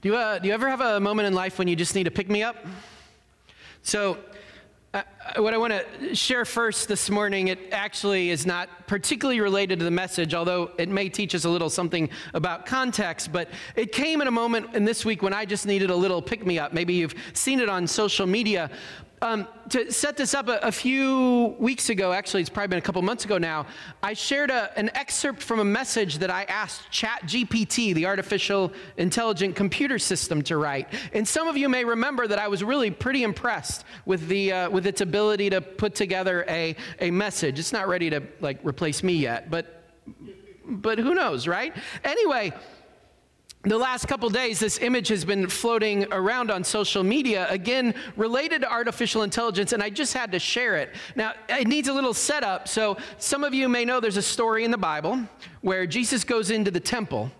Do you, uh, do you ever have a moment in life when you just need to pick me up? So, uh, what I want to share first this morning, it actually is not particularly related to the message, although it may teach us a little something about context. But it came in a moment in this week when I just needed a little pick me up. Maybe you've seen it on social media. Um, to set this up a, a, few weeks ago, actually, it's probably been a couple months ago now, I shared a, an excerpt from a message that I asked ChatGPT, the artificial intelligent computer system, to write. And some of you may remember that I was really pretty impressed with, the, uh, with its ability to put together a, a message. It's not ready to like replace me yet, but, but who knows, right? Anyway, the last couple days, this image has been floating around on social media, again, related to artificial intelligence, and I just had to share it. Now, it needs a little setup. So, some of you may know there's a story in the Bible where Jesus goes into the temple.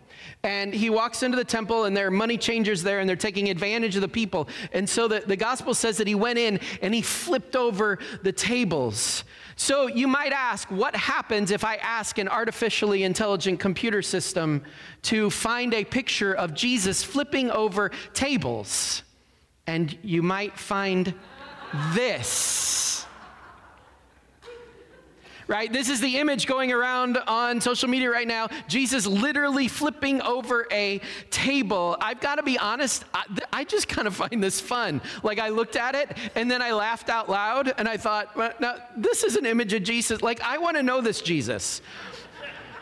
And he walks into the temple, and there are money changers there, and they're taking advantage of the people. And so the, the gospel says that he went in and he flipped over the tables. So you might ask, what happens if I ask an artificially intelligent computer system to find a picture of Jesus flipping over tables? And you might find this right? This is the image going around on social media right now. Jesus literally flipping over a table. I've got to be honest, I, I, just kind of find this fun. Like I looked at it and then I laughed out loud and I thought, well, now, this is an image of Jesus. Like I want to know this Jesus.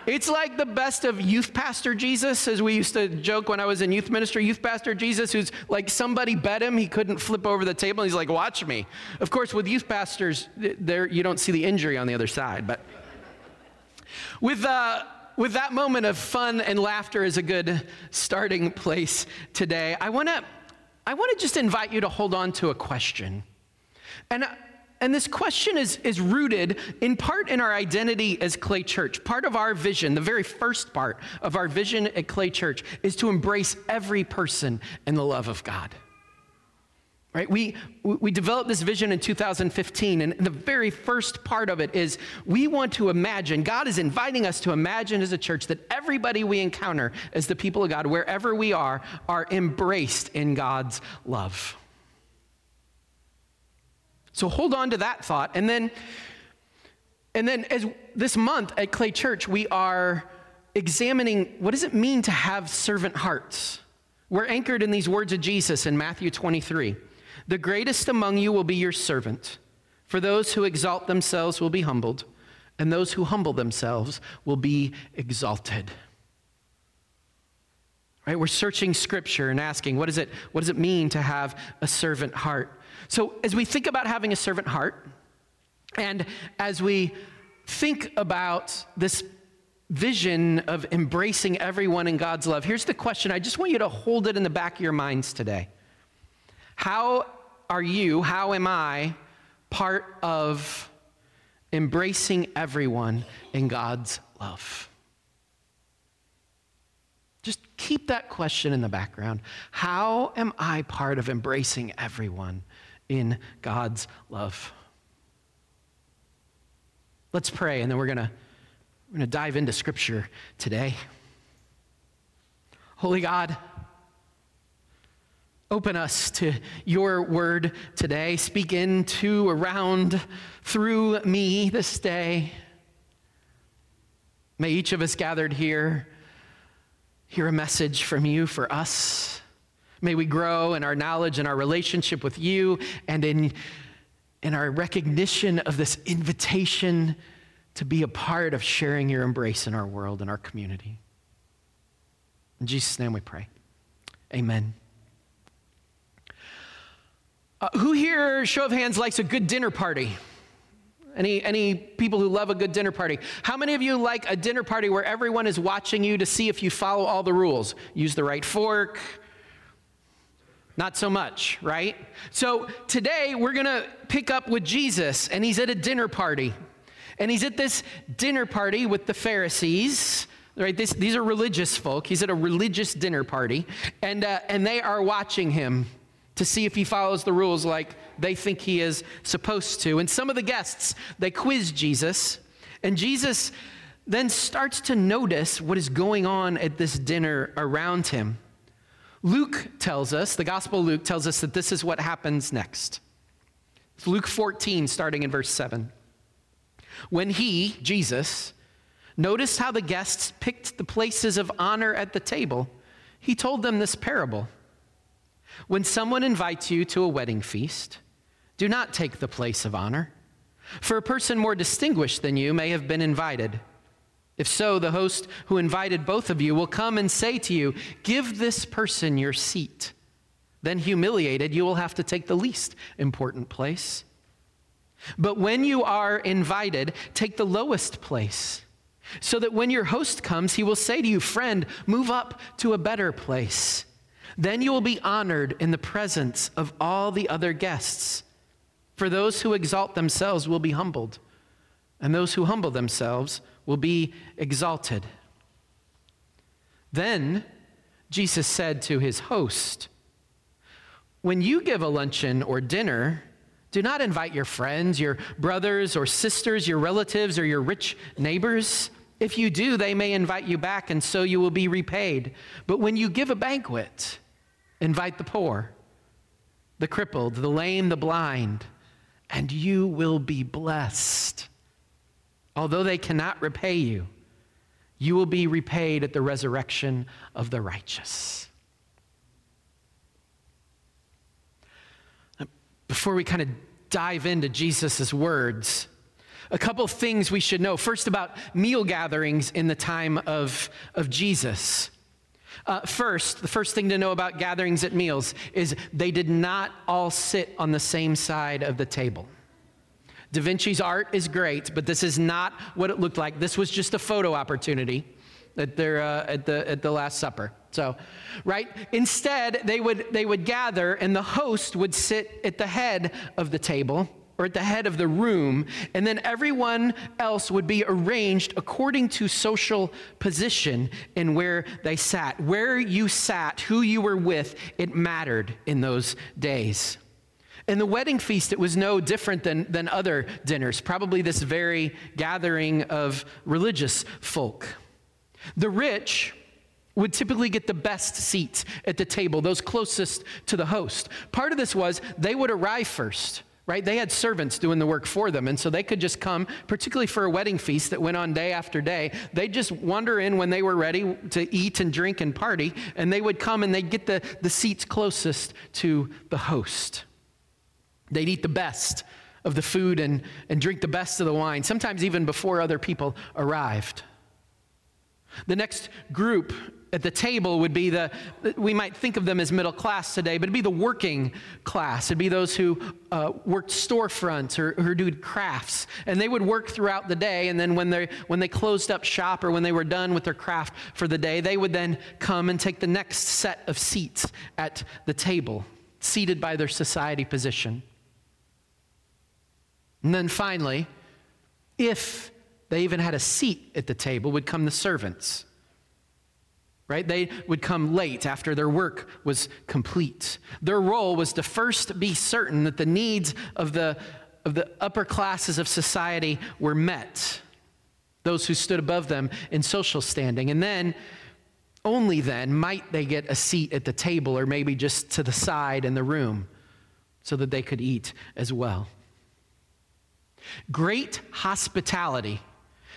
It's like the best of youth pastor Jesus, as we used to joke when I was in youth ministry. Youth pastor Jesus, who's like somebody bet him he couldn't flip over the table. And he's like, watch me. Of course, with youth pastors, there you don't see the injury on the other side. But with, uh, with that moment of fun and laughter is a good starting place today, I want to I want to just invite you to hold on to a question. And and this question is, is rooted in part in our identity as Clay Church. Part of our vision, the very first part of our vision at Clay Church, is to embrace every person in the love of God. Right? We, we developed this vision in 2015, and the very first part of it is we want to imagine, God is inviting us to imagine as a church that everybody we encounter as the people of God, wherever we are, are embraced in God's love. So hold on to that thought. And then, and then as this month at Clay Church, we are examining what does it mean to have servant hearts? We're anchored in these words of Jesus in Matthew 23. The greatest among you will be your servant. For those who exalt themselves will be humbled, and those who humble themselves will be exalted. Right? We're searching scripture and asking, what, is it, what does it mean to have a servant heart? So, as we think about having a servant heart, and as we think about this vision of embracing everyone in God's love, here's the question. I just want you to hold it in the back of your minds today. How are you, how am I part of embracing everyone in God's love? Just keep that question in the background. How am I part of embracing everyone in God's love. Let's pray, and then we're going to we're going to dive into Scripture today. Holy God, open us to your word today. Speak into, around, through me this day. May each of us gathered here hear a message from you for us. May we grow in our knowledge and our relationship with you and in, in our recognition of this invitation to be a part of sharing your embrace in our world and our community. In Jesus' name we pray. Amen. Uh, who here, show of hands, likes a good dinner party? Any, any people who love a good dinner party? How many of you like a dinner party where everyone is watching you to see if you follow all the rules? Use the right fork, not so much, right? So today we're going to pick up with Jesus, and he's at a dinner party. And he's at this dinner party with the Pharisees, right? This, these are religious folk. He's at a religious dinner party, and, uh, and they are watching him to see if he follows the rules like they think he is supposed to. And some of the guests, they quiz Jesus, and Jesus then starts to notice what is going on at this dinner around him. Luke tells us, the Gospel of Luke tells us that this is what happens next. It's Luke 14, starting in verse 7. When he, Jesus, noticed how the guests picked the places of honor at the table, he told them this parable. When someone invites you to a wedding feast, do not take the place of honor, for a person more distinguished than you may have been invited. If so, the host who invited both of you will come and say to you, Give this person your seat. Then, humiliated, you will have to take the least important place. But when you are invited, take the lowest place, so that when your host comes, he will say to you, Friend, move up to a better place. Then you will be honored in the presence of all the other guests. For those who exalt themselves will be humbled, and those who humble themselves will be exalted. Then Jesus said to his host, When you give a luncheon or dinner, do not invite your friends, your brothers or sisters, your relatives, or your rich neighbors. If you do, they may invite you back, and so you will be repaid. But when you give a banquet, invite the poor, the crippled, the lame, the blind, and you will be blessed Although they cannot repay you, you will be repaid at the resurrection of the righteous. Before we kind of dive into Jesus' words, a couple things we should know. First, about meal gatherings in the time of, of Jesus. Uh, first, the first thing to know about gatherings at meals is they did not all sit on the same side of the table. Da Vinci's art is great, but this is not what it looked like. This was just a photo opportunity at, their, uh, at, the, at the Last Supper. So, right? Instead, they would, they would gather, and the host would sit at the head of the table or at the head of the room, and then everyone else would be arranged according to social position and where they sat. Where you sat, who you were with, it mattered in those days. In the wedding feast, it was no different than, than other dinners, probably this very gathering of religious folk. The rich would typically get the best seats at the table, those closest to the host. Part of this was they would arrive first, right? They had servants doing the work for them, and so they could just come, particularly for a wedding feast that went on day after day. They'd just wander in when they were ready to eat and drink and party, and they would come and they'd get the, the seats closest to the host. They'd eat the best of the food and, and drink the best of the wine, sometimes even before other people arrived. The next group at the table would be the, we might think of them as middle class today, but it'd be the working class. It'd be those who uh, worked storefronts or who did crafts. And they would work throughout the day. And then when, they when they closed up shop or when they were done with their craft for the day, they would then come and take the next set of seats at the table, seated by their society position. And then finally, if they even had a seat at the table, would come the servants. Right? They would come late after their work was complete. Their role was to first be certain that the needs of the, of the upper classes of society were met, those who stood above them in social standing. And then, only then, might they get a seat at the table or maybe just to the side in the room so that they could eat as well. Great hospitality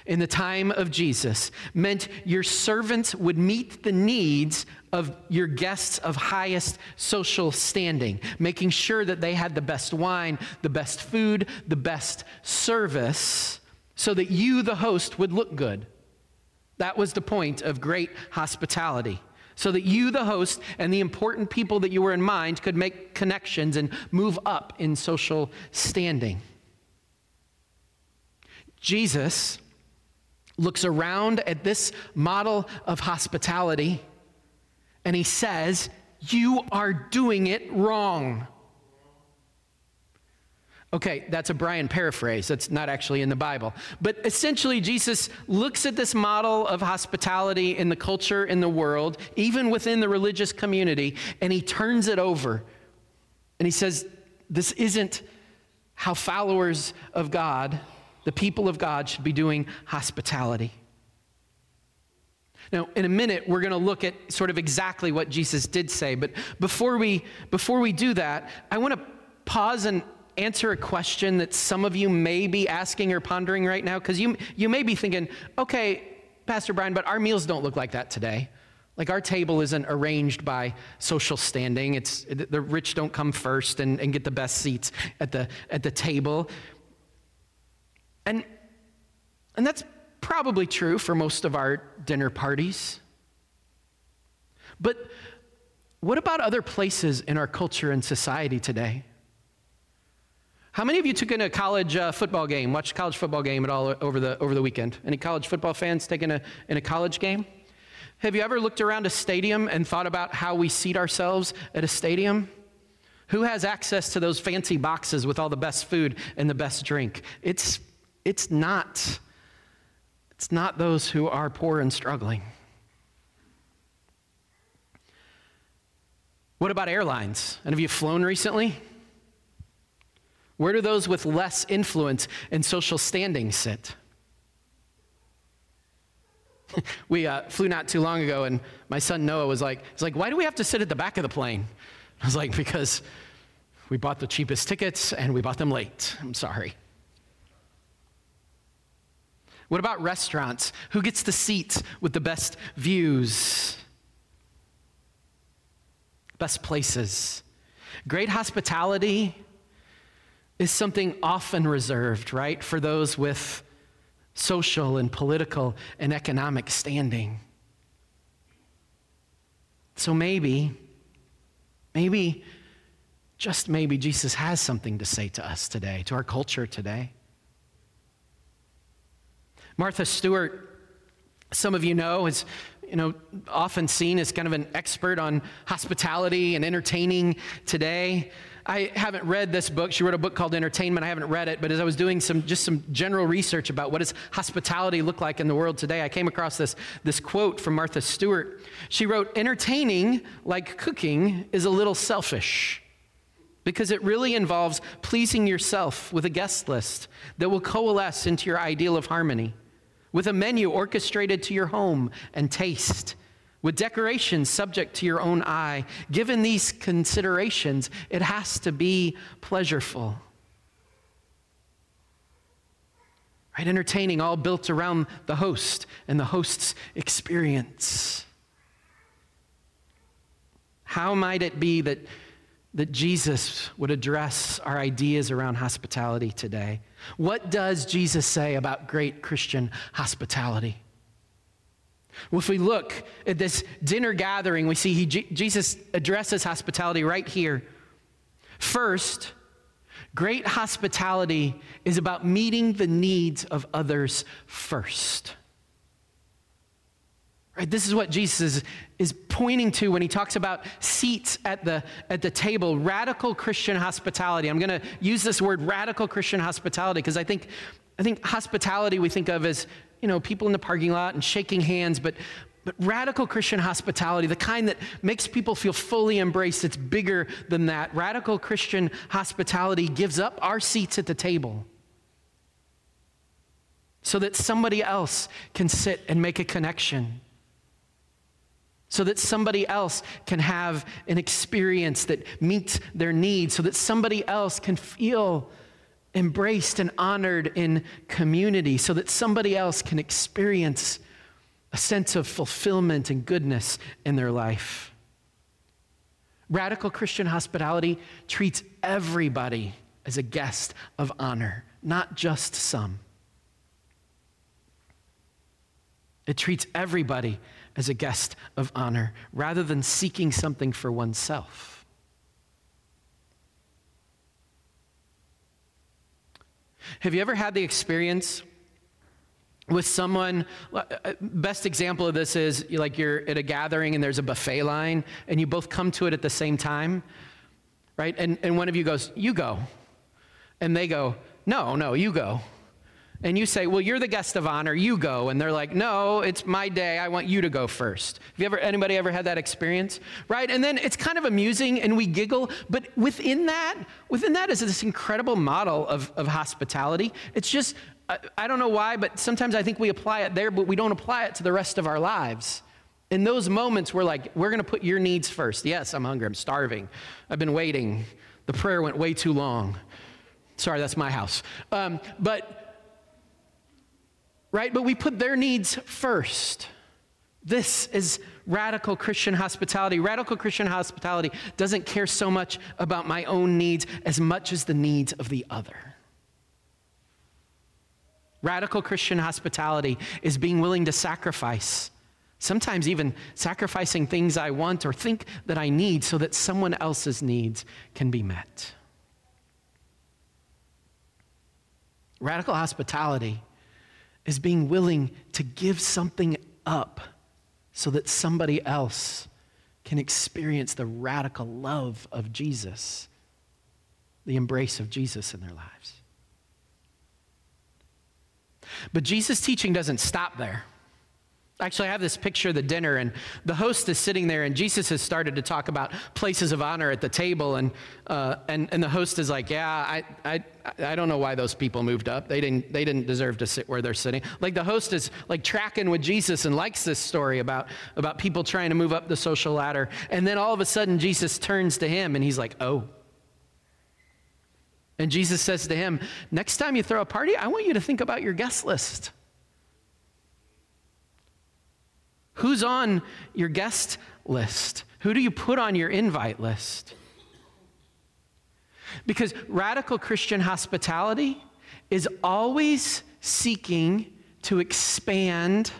in the time of Jesus meant your servants would meet the needs of your guests of highest social standing, making sure that they had the best wine, the best food, the best service, so that you, the host, would look good. That was the point of great hospitality. So that you, the host, and the important people that you were in mind could make connections and move up in social standing. Jesus looks around at this model of hospitality and he says, You are doing it wrong. Okay, that's a Brian paraphrase. That's not actually in the Bible. But essentially, Jesus looks at this model of hospitality in the culture, in the world, even within the religious community, and he turns it over. And he says, This isn't how followers of God the people of God should be doing hospitality. Now, in a minute, we're going to look at sort of exactly what Jesus did say. But before we, before we do that, I want to pause and answer a question that some of you may be asking or pondering right now, because you, you may be thinking, okay, Pastor Brian, but our meals don't look like that today. Like our table isn't arranged by social standing. It's the rich don't come first and, and get the best seats at the at the table. And and that's probably true for most of our dinner parties. But what about other places in our culture and society today? How many of you took in a college uh, football game, watched a college football game at all over the, over the weekend? Any college football fans taking a, in a college game? Have you ever looked around a stadium and thought about how we seat ourselves at a stadium? Who has access to those fancy boxes with all the best food and the best drink? It's, it's not it's not those who are poor and struggling. What about airlines? And have you flown recently? Where do those with less influence and social standing sit? we uh, flew not too long ago, and my son Noah was like, "He's like, why do we have to sit at the back of the plane?" I was like, "Because we bought the cheapest tickets and we bought them late. I'm sorry." What about restaurants? Who gets the seats with the best views? Best places. Great hospitality is something often reserved, right, for those with social and political and economic standing. So maybe, maybe, just maybe, Jesus has something to say to us today, to our culture today. Martha Stewart, some of you know, is you know, often seen as kind of an expert on hospitality and entertaining today. I haven't read this book. She wrote a book called Entertainment. I haven't read it, but as I was doing some just some general research about what does hospitality look like in the world today, I came across this, this quote from Martha Stewart. She wrote, Entertaining, like cooking, is a little selfish because it really involves pleasing yourself with a guest list that will coalesce into your ideal of harmony with a menu orchestrated to your home and taste, with decorations subject to your own eye. Given these considerations, it has to be pleasureful. Right? Entertaining, all built around the host and the host's experience. How might it be that, that Jesus would address our ideas around hospitality today? What does Jesus say about great Christian hospitality? Well, if we look at this dinner gathering, we see he, Jesus addresses hospitality right here. First, great hospitality is about meeting the needs of others first. Right? This is what Jesus is, is pointing to when he talks about seats at the, at the table, radical Christian hospitality. I'm going to use this word radical Christian hospitality because I think, I think hospitality we think of as, you know, people in the parking lot and shaking hands, but, but radical Christian hospitality, the kind that makes people feel fully embraced, it's bigger than that. Radical Christian hospitality gives up our seats at the table so that somebody else can sit and make a connection so that somebody else can have an experience that meets their needs, so that somebody else can feel embraced and honored in community, so that somebody else can experience a sense of fulfillment and goodness in their life. Radical Christian hospitality treats everybody as a guest of honor, not just some. It treats everybody as a guest of honor rather than seeking something for oneself. Have you ever had the experience with someone uh, best example of this is like you're at a gathering and there's a buffet line and you both come to it at the same time right? And, and one of you goes you go. And they go no no you go and you say, "Well, you're the guest of honor, you go." And they're like, "No, it's my day. I want you to go first. Have you ever anybody ever had that experience? Right? And then it's kind of amusing and we giggle, but within that, within that is this incredible model of, of hospitality. It's just I, I don't know why, but sometimes I think we apply it there, but we don't apply it to the rest of our lives. In those moments, we're like, we're going to put your needs first. Yes, I'm hungry. I'm starving. I've been waiting. The prayer went way too long. Sorry, that's my house. Um, but, right? But we put their needs first. This is radical Christian hospitality. Radical Christian hospitality doesn't care so much about my own needs as much as the needs of the other. Radical Christian hospitality is being willing to sacrifice, sometimes even sacrificing things I want or think that I need so that someone else's needs can be met. Radical hospitality is being willing to give something up so that somebody else can experience the radical love of Jesus, the embrace of Jesus in their lives. But Jesus' teaching doesn't stop there. Actually, I have this picture of the dinner, and the host is sitting there, and Jesus has started to talk about places of honor at the table, and, uh, and, and the host is like, "Yeah, I, I, I don't know why those people moved up. They didn't, they didn't deserve to sit where they're sitting." Like the host is like tracking with Jesus and likes this story about, about people trying to move up the social ladder, and then all of a sudden Jesus turns to him, and he's like, "Oh." And Jesus says to him, "Next time you throw a party, I want you to think about your guest list." Who's on your guest list? Who do you put on your invite list? Because radical Christian hospitality is always seeking to expand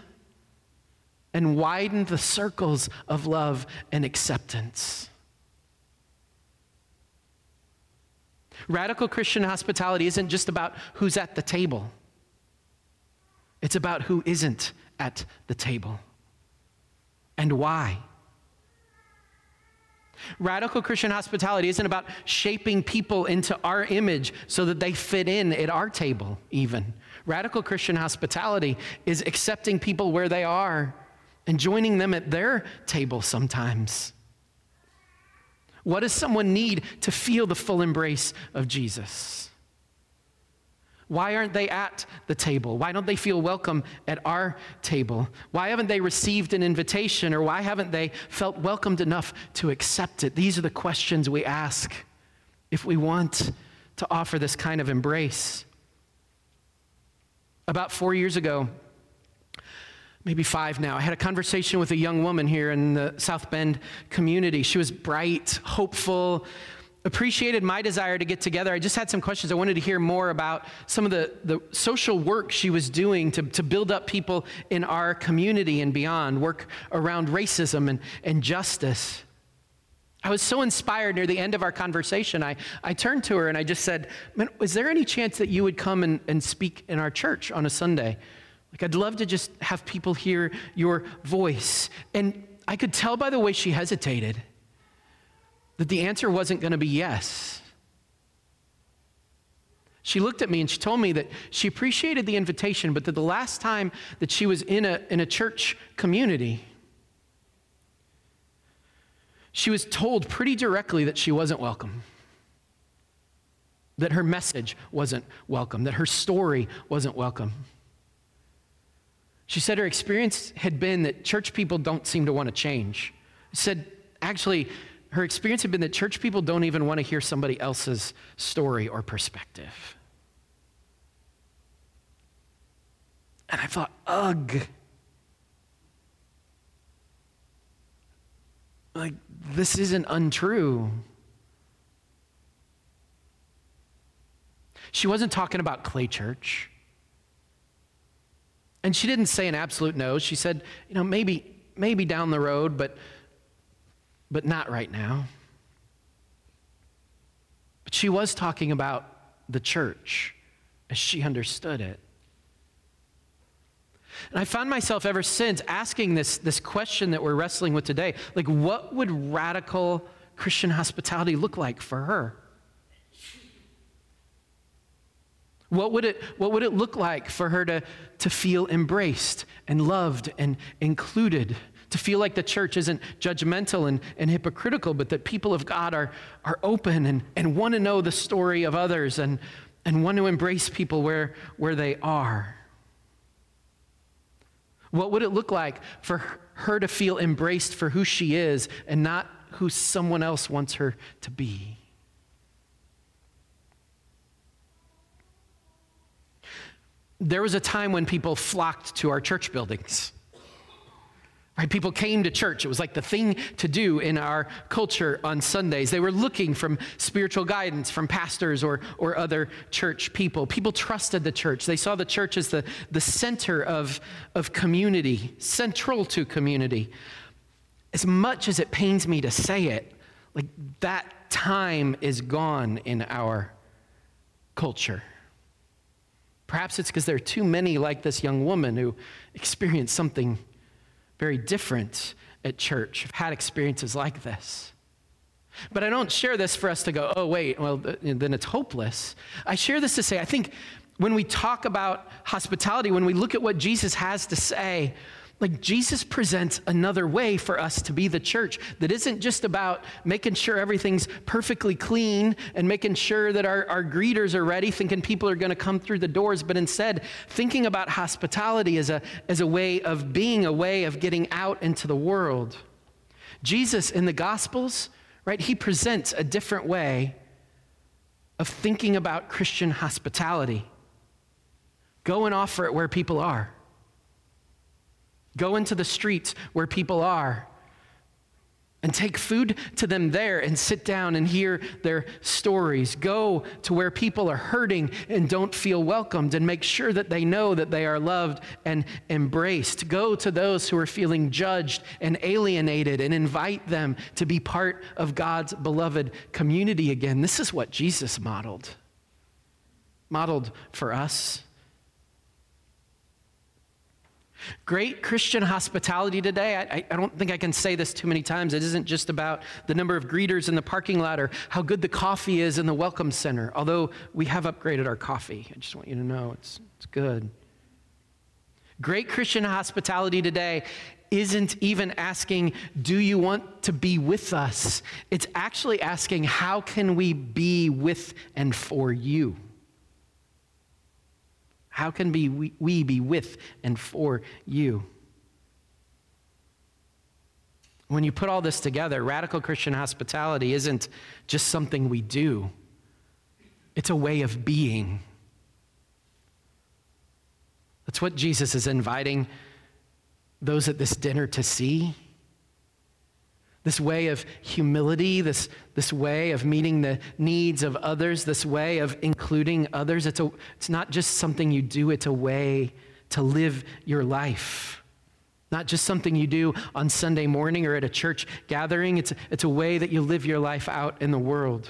and widen the circles of love and acceptance. Radical Christian hospitality isn't just about who's at the table, it's about who isn't at the table and why. Radical Christian hospitality isn't about shaping people into our image so that they fit in at our table, even. Radical Christian hospitality is accepting people where they are and joining them at their table sometimes. What does someone need to feel the full embrace of Jesus? Why aren't they at the table? Why don't they feel welcome at our table? Why haven't they received an invitation or why haven't they felt welcomed enough to accept it? These are the questions we ask if we want to offer this kind of embrace. About four years ago, maybe five now, I had a conversation with a young woman here in the South Bend community. She was bright, hopeful, appreciated my desire to get together. I just had some questions. I wanted to hear more about some of the, the social work she was doing to, to build up people in our community and beyond, work around racism and, and justice. I was so inspired near the end of our conversation. I, I turned to her and I just said, Man, is there any chance that you would come and, and speak in our church on a Sunday? Like, I'd love to just have people hear your voice. And I could tell by the way she hesitated that the answer wasn't going to be yes. She looked at me and she told me that she appreciated the invitation, but that the last time that she was in a, in a church community, she was told pretty directly that she wasn't welcome, that her message wasn't welcome, that her story wasn't welcome. She said her experience had been that church people don't seem to want to change. She said, actually, her experience had been that church people don't even want to hear somebody else's story or perspective. And I thought, ugh. Like, this isn't untrue. She wasn't talking about Clay Church. And she didn't say an absolute no. She said, you know, maybe, maybe down the road, but but not right now. But she was talking about the church as she understood it. And I found myself ever since asking this, this question that we're wrestling with today like, what would radical Christian hospitality look like for her? What would it, what would it look like for her to, to feel embraced and loved and included? To feel like the church isn't judgmental and, and hypocritical, but that people of God are, are open and, and want to know the story of others and, and want to embrace people where, where they are. What would it look like for her to feel embraced for who she is and not who someone else wants her to be? There was a time when people flocked to our church buildings. Right? People came to church. It was like the thing to do in our culture on Sundays. They were looking from spiritual guidance from pastors or, or other church people. People trusted the church. They saw the church as the, the center of, of community, central to community. As much as it pains me to say it, like that time is gone in our culture. Perhaps it's because there are too many like this young woman who experienced something very different at church, have had experiences like this. But I don't share this for us to go, oh, wait, well, then it's hopeless. I share this to say, I think when we talk about hospitality, when we look at what Jesus has to say, like Jesus presents another way for us to be the church that isn't just about making sure everything's perfectly clean and making sure that our, our greeters are ready, thinking people are going to come through the doors, but instead thinking about hospitality as a, as a way of being, a way of getting out into the world. Jesus in the Gospels, right, he presents a different way of thinking about Christian hospitality, Go and offer it where people are Go into the streets where people are and take food to them there and sit down and hear their stories. Go to where people are hurting and don't feel welcomed and make sure that they know that they are loved and embraced. Go to those who are feeling judged and alienated and invite them to be part of God's beloved community again. This is what Jesus modeled, modeled for us. Great Christian hospitality today, I, I, don't think I can say this too many times. It isn't just about the number of greeters in the parking lot or how good the coffee is in the welcome center, although we have upgraded our coffee. I just want you to know it's, it's good. Great Christian hospitality today isn't even asking, Do you want to be with us? It's actually asking, How can we be with and for you? How can be we, we be with and for you? When you put all this together, radical Christian hospitality isn't just something we do, it's a way of being. That's what Jesus is inviting those at this dinner to see this way of humility, this, this way of meeting the needs of others, this way of including others. It's, a, it's not just something you do, it's a way to live your life. Not just something you do on Sunday morning or at a church gathering, it's, it's a way that you live your life out in the world.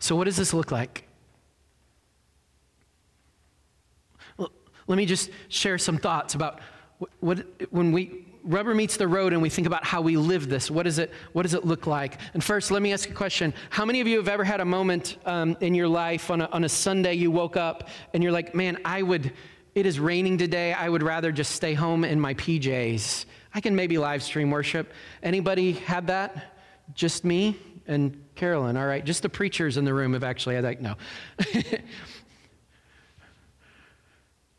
So, what does this look like? Well, let me just share some thoughts about what, when we rubber meets the road and we think about how we live this, what, is it, what does it look like? And first, let me ask a question. How many of you have ever had a moment um, in your life on a, on a Sunday you woke up and you're like, man, I would, it is raining today. I would rather just stay home in my PJs. I can maybe live stream worship. Anybody had that? Just me and Carolyn. All right. Just the preachers in the room have actually had that. No.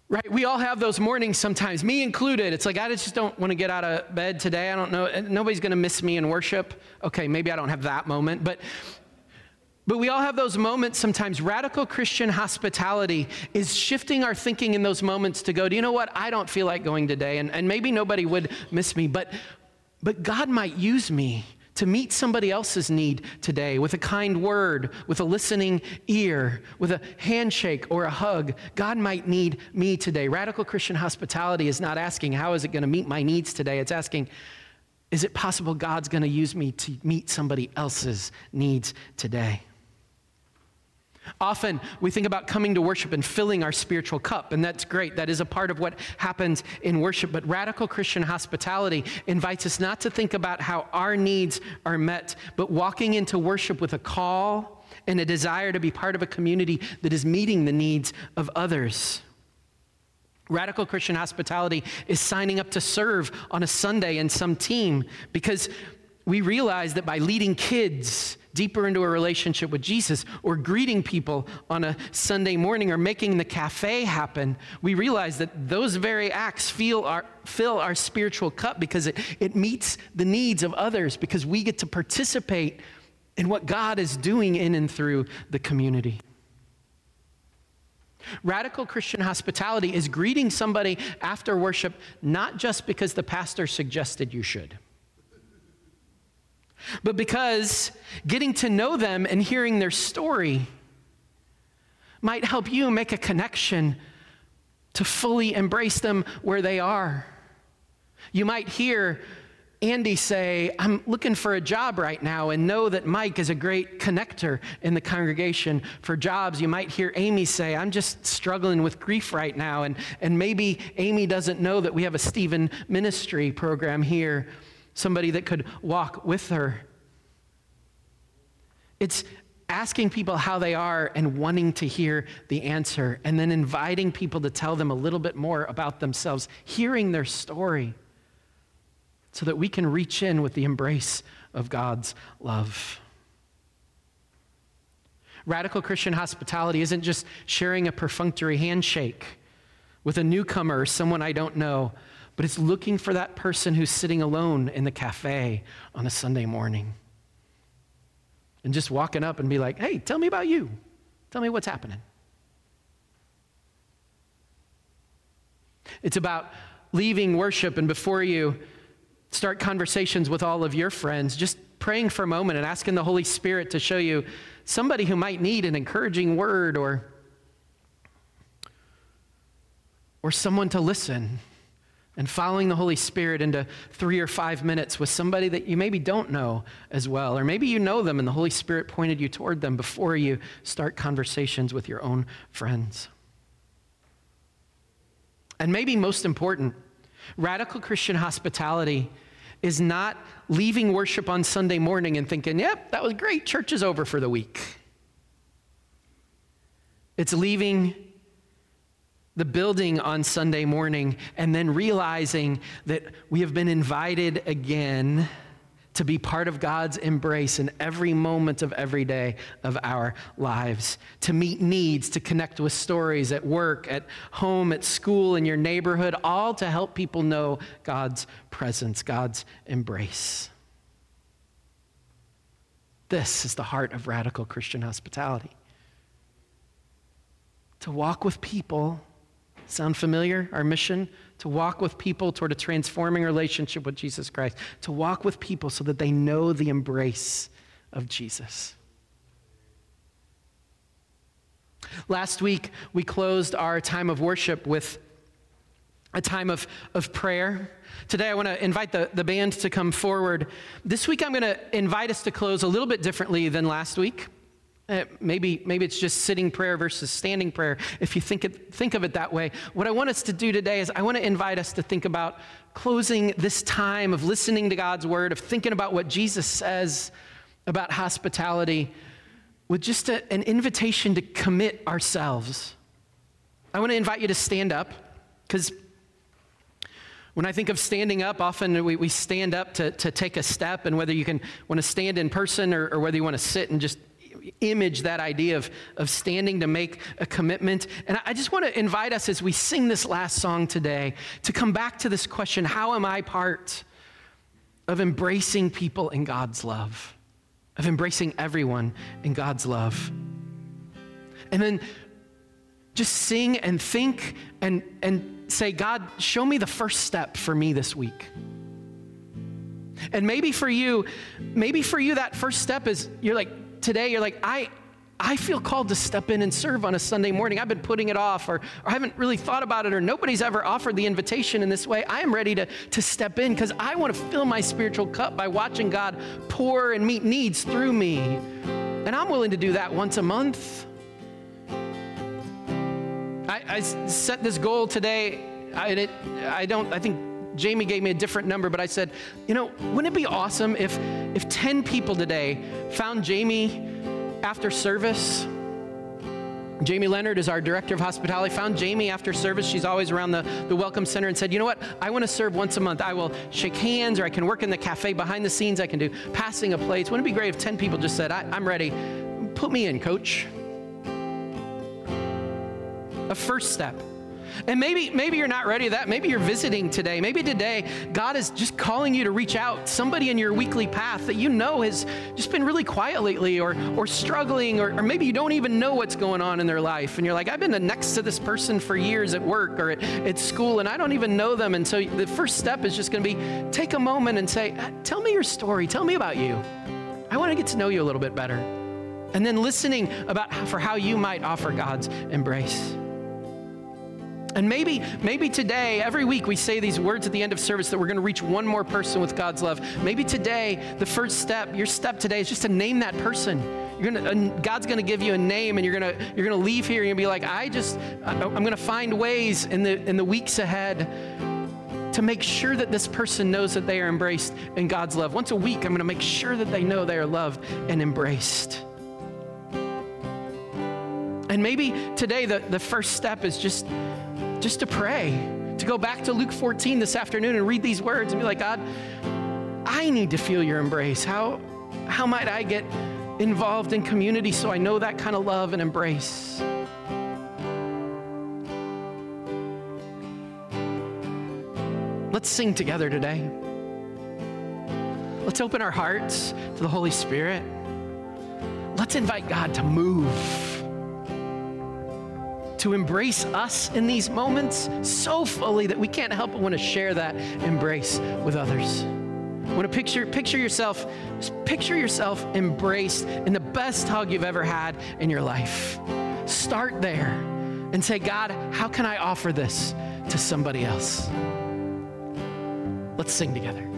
Right? We all have those mornings sometimes, me included. It's like, I just don't want to get out of bed today. I don't know. Nobody's going to miss me in worship. Okay, maybe I don't have that moment, but. But we all have those moments sometimes. Radical Christian hospitality is shifting our thinking in those moments to go, do you know what? I don't feel like going today. And, and maybe nobody would miss me, but, but God might use me to meet somebody else's need today with a kind word, with a listening ear, with a handshake or a hug. God might need me today. Radical Christian hospitality is not asking, How is it going to meet my needs today? It's asking, Is it possible God's going to use me to meet somebody else's needs today? Often we think about coming to worship and filling our spiritual cup, and that's great. That is a part of what happens in worship. But radical Christian hospitality invites us not to think about how our needs are met, but walking into worship with a call and a desire to be part of a community that is meeting the needs of others. Radical Christian hospitality is signing up to serve on a Sunday in some team because we realize that by leading kids deeper into a relationship with Jesus or greeting people on a Sunday morning or making the cafe happen, we realize that those very acts feel our, fill our spiritual cup because it, it meets the needs of others, because we get to participate in what God is doing in and through the community. Radical Christian hospitality is greeting somebody after worship not just because the pastor suggested you should but because getting to know them and hearing their story might help you make a connection to fully embrace them where they are. You might hear Andy say, I'm looking for a job right now, and know that Mike is a great connector in the congregation for jobs. You might hear Amy say, I'm just struggling with grief right now, and, and maybe Amy doesn't know that we have a Stephen ministry program here somebody that could walk with her. It's asking people how they are and wanting to hear the answer, and then inviting people to tell them a little bit more about themselves, hearing their story, so that we can reach in with the embrace of God's love. Radical Christian hospitality isn't just sharing a perfunctory handshake with a newcomer or someone I don't know, but it's looking for that person who's sitting alone in the cafe on a Sunday morning. And just walking up and be like, hey, tell me about you. Tell me what's happening. It's about leaving worship and before you start conversations with all of your friends, just praying for a moment and asking the Holy Spirit to show you somebody who might need an encouraging word or, or someone to listen and following the Holy Spirit into three or five minutes with somebody that you maybe don't know as well, or maybe you know them and the Holy Spirit pointed you toward them before you start conversations with your own friends. And maybe most important, radical Christian hospitality is not leaving worship on Sunday morning and thinking, yep, that was great, church is over for the week. It's leaving the building on Sunday morning and then realizing that we have been invited again to be part of God's embrace in every moment of every day of our lives, to meet needs, to connect with stories at work, at home, at school, in your neighborhood, all to help people know God's presence, God's embrace. This is the heart of radical Christian hospitality. To walk with people Sound familiar? Our mission? To walk with people toward a transforming relationship with Jesus Christ. To walk with people so that they know the embrace of Jesus. Last week, we closed our time of worship with a time of, of prayer. Today, I want to invite the, the band to come forward. This week, I'm going to invite us to close a little bit differently than last week. Uh, maybe, maybe it's just sitting prayer versus standing prayer, if you think, it, think of it that way. What I want us to do today is I want to invite us to think about closing this time of listening to God's word, of thinking about what Jesus says about hospitality, with just a, an invitation to commit ourselves. I want to invite you to stand up, because when I think of standing up, often we, we stand up to, to take a step, and whether you can want to stand in person or, or whether you want to sit and just image that idea of, of standing to make a commitment. And I just want to invite us as we sing this last song today to come back to this question how am I part of embracing people in God's love, of embracing everyone in God's love? And then just sing and think and, and say, God, show me the first step for me this week. And maybe for you, maybe for you, that first step is you're like, today you're like, I, I feel called to step in and serve on a Sunday morning. I've been putting it off, or, or I haven't really thought about it, or nobody's ever offered the invitation in this way. I am ready to, to step in because I want to fill my spiritual cup by watching God pour and meet needs through me. And I'm willing to do that once a month. I, I set this goal today. I, I don't, I think Jamie gave me a different number, but I said, you know, wouldn't it be awesome if, if 10 people today found Jamie after service Jamie Leonard is our director of hospitality. Found Jamie after service. She's always around the, the Welcome Center and said, You know what? I want to serve once a month. I will shake hands or I can work in the cafe behind the scenes. I can do passing of plates. Wouldn't it be great if 10 people just said, I'm ready? Put me in, coach. A first step. And maybe, maybe you're not ready to that. Maybe you're visiting today. Maybe today God is just calling you to reach out. Somebody in your weekly path that you know has just been really quiet lately or, or struggling, or, or maybe you don't even know what's going on in their life. And you're like, I've been next to this person for years at work or at, at school, and I don't even know them. And so the first step is just going to be take a moment and say, uh, Tell me your story. Tell me about you. I want to get to know you a little bit better. And then listening about for how you might offer God's embrace. And maybe, maybe today, every week we say these words at the end of service that we're going to reach one more person with God's love. Maybe today, the first step, your step today is just to name that person. You're gonna, God's going to give you a name, and you're going to you're gonna leave here. and be like, I just, I'm going to find ways in the in the weeks ahead to make sure that this person knows that they are embraced in God's love. Once a week, I'm going to make sure that they know they are loved and embraced. And maybe today the, the first step is just just to pray, to go back to Luke 14 this afternoon and read these words and be like, God, I need to feel your embrace. How, how might I get involved in community so I know that kind of love and embrace? Let's sing together today. Let's open our hearts to the Holy Spirit. Let's invite God to move to embrace us in these moments so fully that we can't help but want to share that embrace with others. Want to picture picture yourself picture yourself embraced in the best hug you've ever had in your life. Start there and say, God, how can I offer this to somebody else? Let's sing together.